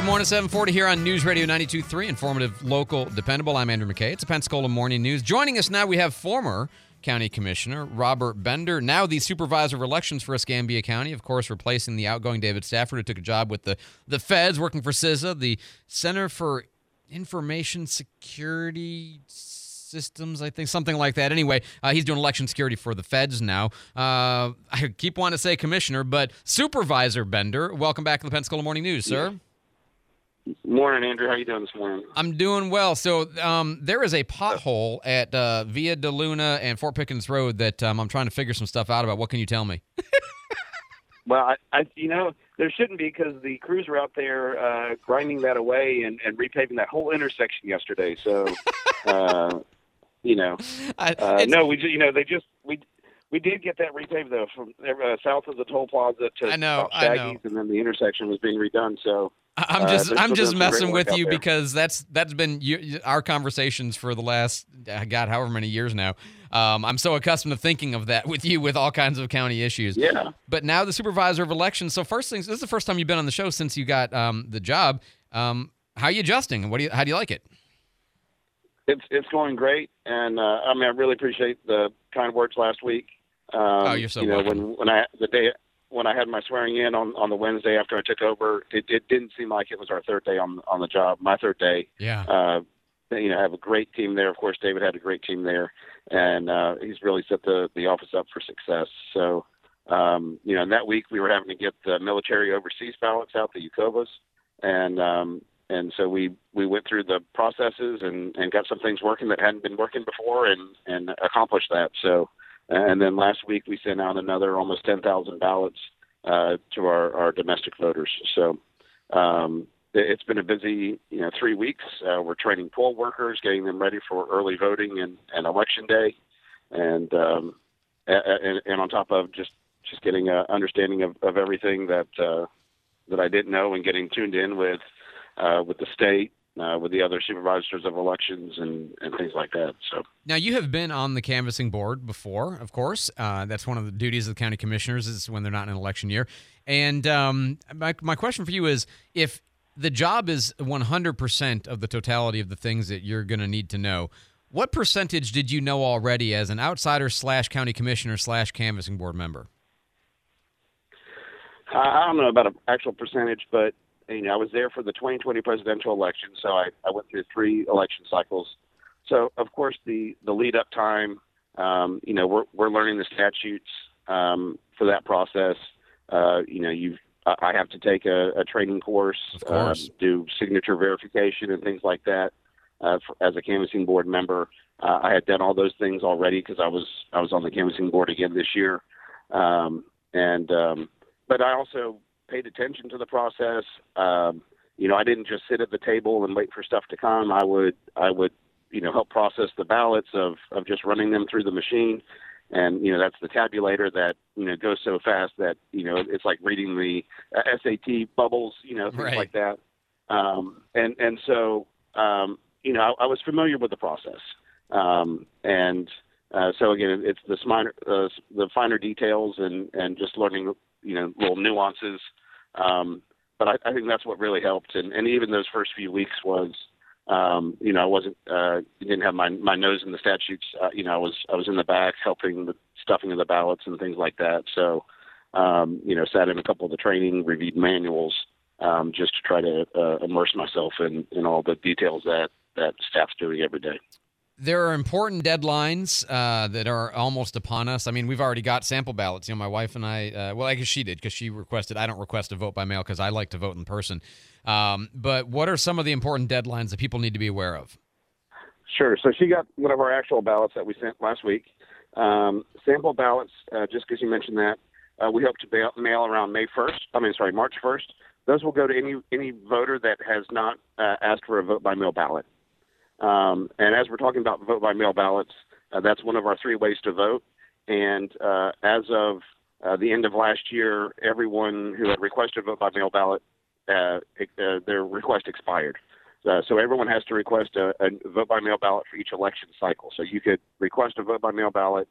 Good morning, 740 here on News Radio 92.3, informative, local, dependable. I'm Andrew McKay. It's a Pensacola Morning News. Joining us now, we have former County Commissioner Robert Bender, now the Supervisor of Elections for Escambia County, of course, replacing the outgoing David Stafford, who took a job with the, the feds, working for CISA, the Center for Information Security Systems, I think, something like that. Anyway, uh, he's doing election security for the feds now. Uh, I keep wanting to say Commissioner, but Supervisor Bender, welcome back to the Pensacola Morning News, sir. Morning, Andrew. How you doing this morning? I'm doing well. So um, there is a pothole at uh, Via de Luna and Fort Pickens Road that um, I'm trying to figure some stuff out about. What can you tell me? well, I, I, you know, there shouldn't be because the crews were out there uh, grinding that away and, and repaving that whole intersection yesterday. So, uh, you know, I, uh, no, we just, you know, they just we we did get that repaved though from uh, south of the toll plaza to I know, Shaggy's, I know. and then the intersection was being redone. So I'm Uh, just there's I'm just been some great messing with you because that's that's been you, our conversations for the last uh, God however many years now. Um, I'm so accustomed to thinking of that with you with all kinds of county issues. yeah, But now the supervisor of elections. So first things, this is the first time you've been on the show since you got um, the job. Um, how are you adjusting? What do you how do you like it? it's it's going great, and uh, I mean, I really appreciate the kind words last week. Um, Oh, you're so you know welcome. when when I the day when I had my swearing in on on the Wednesday after I took over, it, it didn't seem like it was our third day on on the job. My third day. Yeah. Uh, you know, I have a great team there. Of course, David had a great team there, and uh, he's really set the the office up for success. So, um, you know, in that week we were having to get the military overseas ballots out, the UOCAVAs, and um, and so we we went through the processes and and got some things working that hadn't been working before, and and accomplished that. So, and then last week we sent out another almost ten thousand ballots uh, to our our domestic voters. So. Um, it- it's been a busy, you know, three weeks. Uh, we're training poll workers, getting them ready for early voting and, and election day, and um, and, and on top of just just getting a understanding of, of everything that uh, that I didn't know, and getting tuned in with uh, with the state, uh, with the other supervisors of elections, and, and things like that. So Now you have been on the canvassing board before, of course. Uh, that's one of the duties of the county commissioners is when they're not in an election year. And um, my my question for you is if the job is 100% of the totality of the things that you're going to need to know. What percentage did you know already as an outsider slash county commissioner slash canvassing board member? I I don't know about an actual percentage, but you know, I was there for the 2020 presidential election, so I, I went through three election cycles. So, of course, the the lead up time, um, you know, we're we're learning the statutes um, for that process. Uh, you know, you I have to take a, a training course, course. um, do signature verification and things like that. Uh, for, as a canvassing board member, uh, I had done all those things already because I was I was on the canvassing board again this year, um, and um, but I also paid attention to the process. Um, you know, I didn't just sit at the table and wait for stuff to come. I would, I would, you know, help process the ballots of of just running them through the machine, and you know, that's the tabulator that you know goes so fast that you know it's like reading the uh, SAT bubbles, you know, things Right. like that. Um, and and so um, you know, I, I was familiar with the process, um, and uh, so again, it's the minor, uh, the finer details and and just learning, you know, little nuances. Um, but I, I think that's what really helped, and, and even those first few weeks was, um, you know, I wasn't, uh, didn't have my my nose in the statutes. Uh, you know, I was I was in the back helping the stuffing of the ballots and things like that. So, um, you know, sat in a couple of the training, reviewed manuals, um, just to try to uh, immerse myself in in all the details that that staff's doing every day. There are important deadlines uh, that are almost upon us. I mean, we've already got sample ballots. You know, my wife and I, uh, well, I guess she did because she requested. I don't request a vote by mail because I like to vote in person. Um, but what are some of the important deadlines that people need to be aware of? Sure. So she got one of our actual ballots that we sent last week. Um, sample ballots, uh, just because you mentioned that, uh, we hope to bail, mail around May 1st. I mean, sorry, March 1st. Those will go to any any voter that has not uh, asked for a vote by mail ballot. Um, and as we're talking about vote by mail ballots, uh, that's one of our three ways to vote. And uh, as of uh, the end of last year, everyone who had requested a vote by mail ballot, uh, uh, their request expired. Uh, so everyone has to request a, a vote by mail ballot for each election cycle. So you could request a vote by mail ballot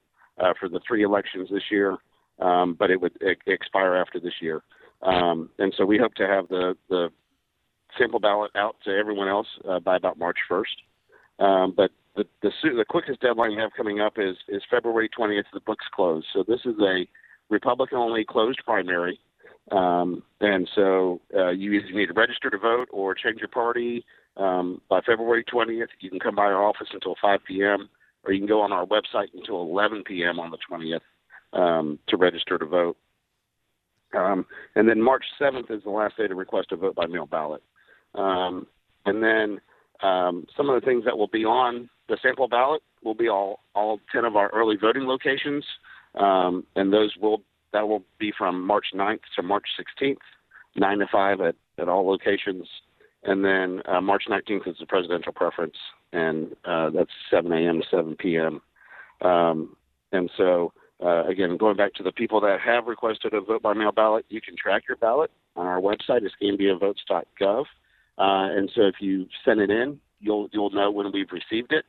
for the three elections this year, um, but it would expire after this year. Um, and so we hope to have the, the sample ballot out to everyone else by about March 1st. Um, but the, the the quickest deadline we have coming up is is February 20th. The books close. So this is a Republican only closed primary. Um, and so uh, you either need to register to vote or change your party um, by February 20th. You can come by our office until 5 p.m. or you can go on our website until 11 p.m. on the 20th um, to register to vote. Um, and then March 7th is the last day to request a vote by mail ballot. Um, and then um, some of the things that will be on the sample ballot will be all, all 10 of our early voting locations. Um, and those will that will be from March 9th to March 16th, 9 to 5 at, at all locations. And then uh, March 19th is the presidential preference, and uh, that's 7 a.m. to 7 p.m. Um, and so, uh, again, going back to the people that have requested a vote by mail ballot, you can track your ballot on our website, it's escambiavotes.gov. Uh, and so if you send it in, you'll you'll know when we've received it.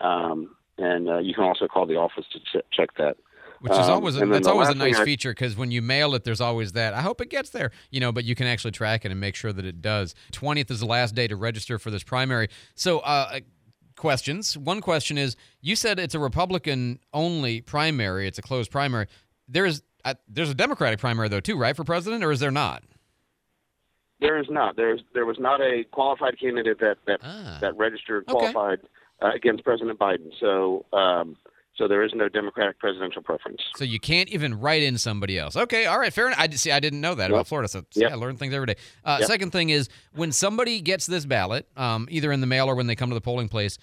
Um, and uh, you can also call the office to ch- check that. Which is um, always a, that's always a nice I, feature because when you mail it, there's always that. I hope it gets there, you know. But you can actually track it and make sure that it does. Twentieth is the last day to register for this primary. So, uh, questions. One question is: You said it's a Republican only primary. It's a closed primary. There is uh, there's a Democratic primary though too, right, for president, or is there not? There is not. There's there was not a qualified candidate that that ah. that registered qualified okay. uh, against President Biden. So. Um, so there is no Democratic presidential preference. So you can't even write in somebody else. Okay, all right, fair enough. I see. I didn't know that yep. about Florida. So yep. yeah, I learn things every day. Uh, yep. Second thing is when somebody gets this ballot, um, either in the mail or when they come to the polling place.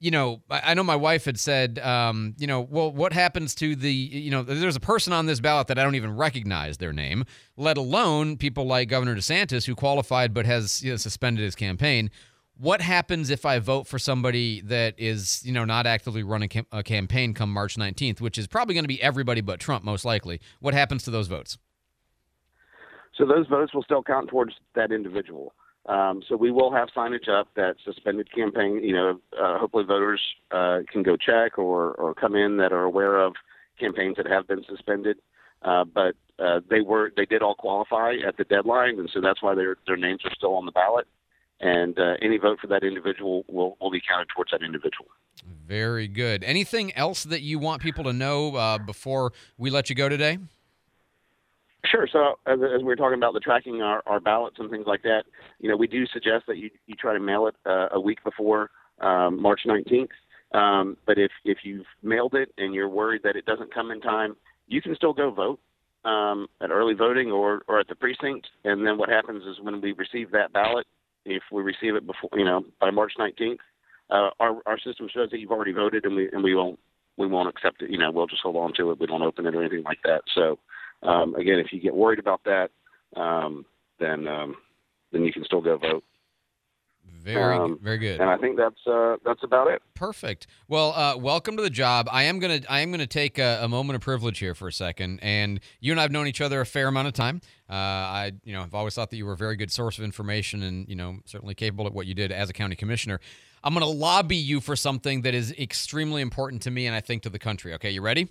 You know, I know my wife had said, um, you know, well, what happens to the, you know, there's a person on this ballot that I don't even recognize their name, let alone people like Governor DeSantis who qualified but has you know, suspended his campaign what happens if I vote for somebody that is, you know, not actively running a campaign come March 19th, which is probably going to be everybody but Trump, most likely? What happens to those votes? So those votes will still count towards that individual. Um, so we will have signage up that suspended campaign. You know, uh, hopefully voters uh, can go check or or come in that are aware of campaigns that have been suspended. Uh, but uh, they were they did all qualify at the deadline, and so that's why their their names are still on the ballot and uh, any vote for that individual will, will be counted towards that individual. Very good. Anything else that you want people to know uh, before we let you go today? Sure. So as, as we were talking about the tracking our, our ballots and things like that, you know, we do suggest that you, you try to mail it uh, a week before um, March 19th. Um, but if, if you've mailed it and you're worried that it doesn't come in time, you can still go vote um, at early voting or, or at the precinct. And then what happens is when we receive that ballot, if we receive it before, you know, by March 19th, uh, our our system shows that you've already voted, and we and we won't we won't accept it. You know, we'll just hold on to it. We don't open it or anything like that. So, um, again, if you get worried about that, um, then um, then you can still go vote. Very, um, very good. And I think that's uh, that's about it. Perfect. Well, uh, welcome to the job. I am gonna I am gonna take a, a, moment of privilege here for a second. And you and I have known each other a fair amount of time. Uh, I you know I've always thought that you were a very good source of information, and you know certainly capable of what you did as a county commissioner. I'm gonna lobby you for something that is extremely important to me, and I think to the country. Okay, you ready?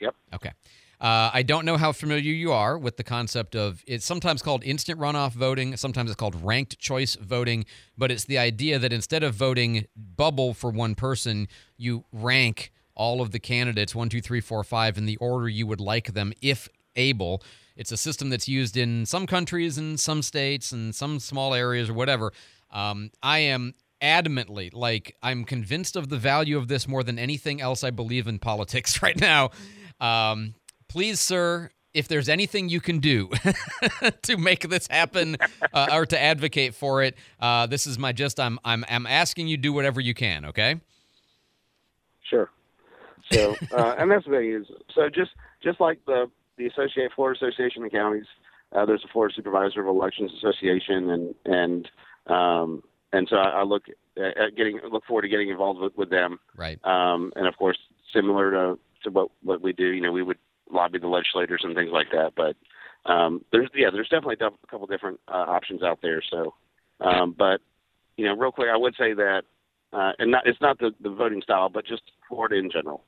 Yep. Okay. Uh, I don't know how familiar you are with the concept of it's sometimes called instant runoff voting, sometimes it's called ranked choice voting, but it's the idea that instead of voting bubble for one person, you rank all of the candidates one, two, three, four, five in the order you would like them if able. It's a system that's used in some countries and some states and some small areas or whatever. Um, I am adamantly like I'm convinced of the value of this more than anything else I believe in politics right now. Um, please, sir, if there's anything you can do to make this happen uh, or to advocate for it, uh, this is my just. I'm I'm I'm asking you do whatever you can. Okay. Sure. So, uh, and that's the thing is, so just just like the the Associate Florida Association of Counties, uh, there's a Florida Supervisor of Elections Association, and and um, and so I, I look at getting look forward to getting involved with, with them. Right. Um, and of course, similar to to what what we do, you know, we would lobby the legislators and things like that. But um, there's yeah, there's definitely a couple different uh, options out there. So, um, but you know, real quick, I would say that, uh, and not, it's not the, the voting style, but just Florida in general.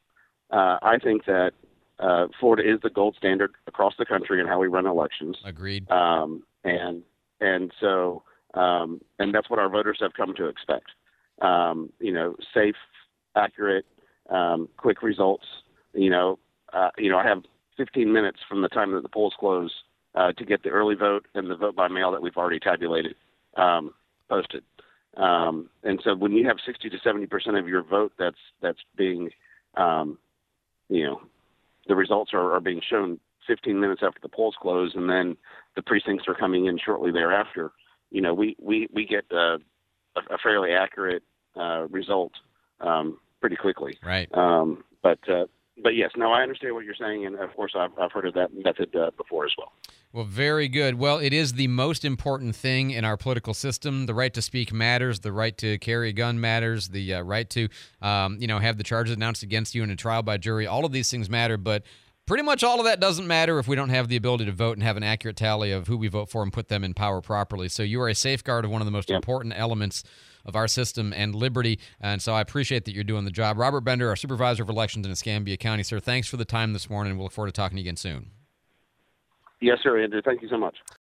Uh, I think that uh, Florida is the gold standard across the country in how we run elections. Agreed. Um, and and so um, and that's what our voters have come to expect. Um, you know, safe, accurate, um, quick results. You know, uh, you know, I have 15 minutes from the time that the polls close uh, to get the early vote and the vote by mail that we've already tabulated um, posted. Um, and so when you have 60 to 70 percent of your vote that's that's being, um, you know, the results are, are being shown 15 minutes after the polls close, and then the precincts are coming in shortly thereafter. You know, we we we get uh, a, a fairly accurate uh, result um, pretty quickly. Right. Um, but uh, but yes, no, I understand what you're saying, and of course, I've, I've heard of that method uh, before as well. Well, very good. Well, it is the most important thing in our political system. The right to speak matters. The right to carry a gun matters. The uh, right to, um, you know, have the charges announced against you in a trial by jury. All of these things matter, but pretty much all of that doesn't matter if we don't have the ability to vote and have an accurate tally of who we vote for and put them in power properly. So you are a safeguard of one of the most important elements of our system and liberty. And so I appreciate that you're doing the job. Robert Bender, our supervisor of elections in Escambia County. Sir, thanks for the time this morning. We'll look forward to talking to you again soon. Yes, sir, Andrew. Thank you so much.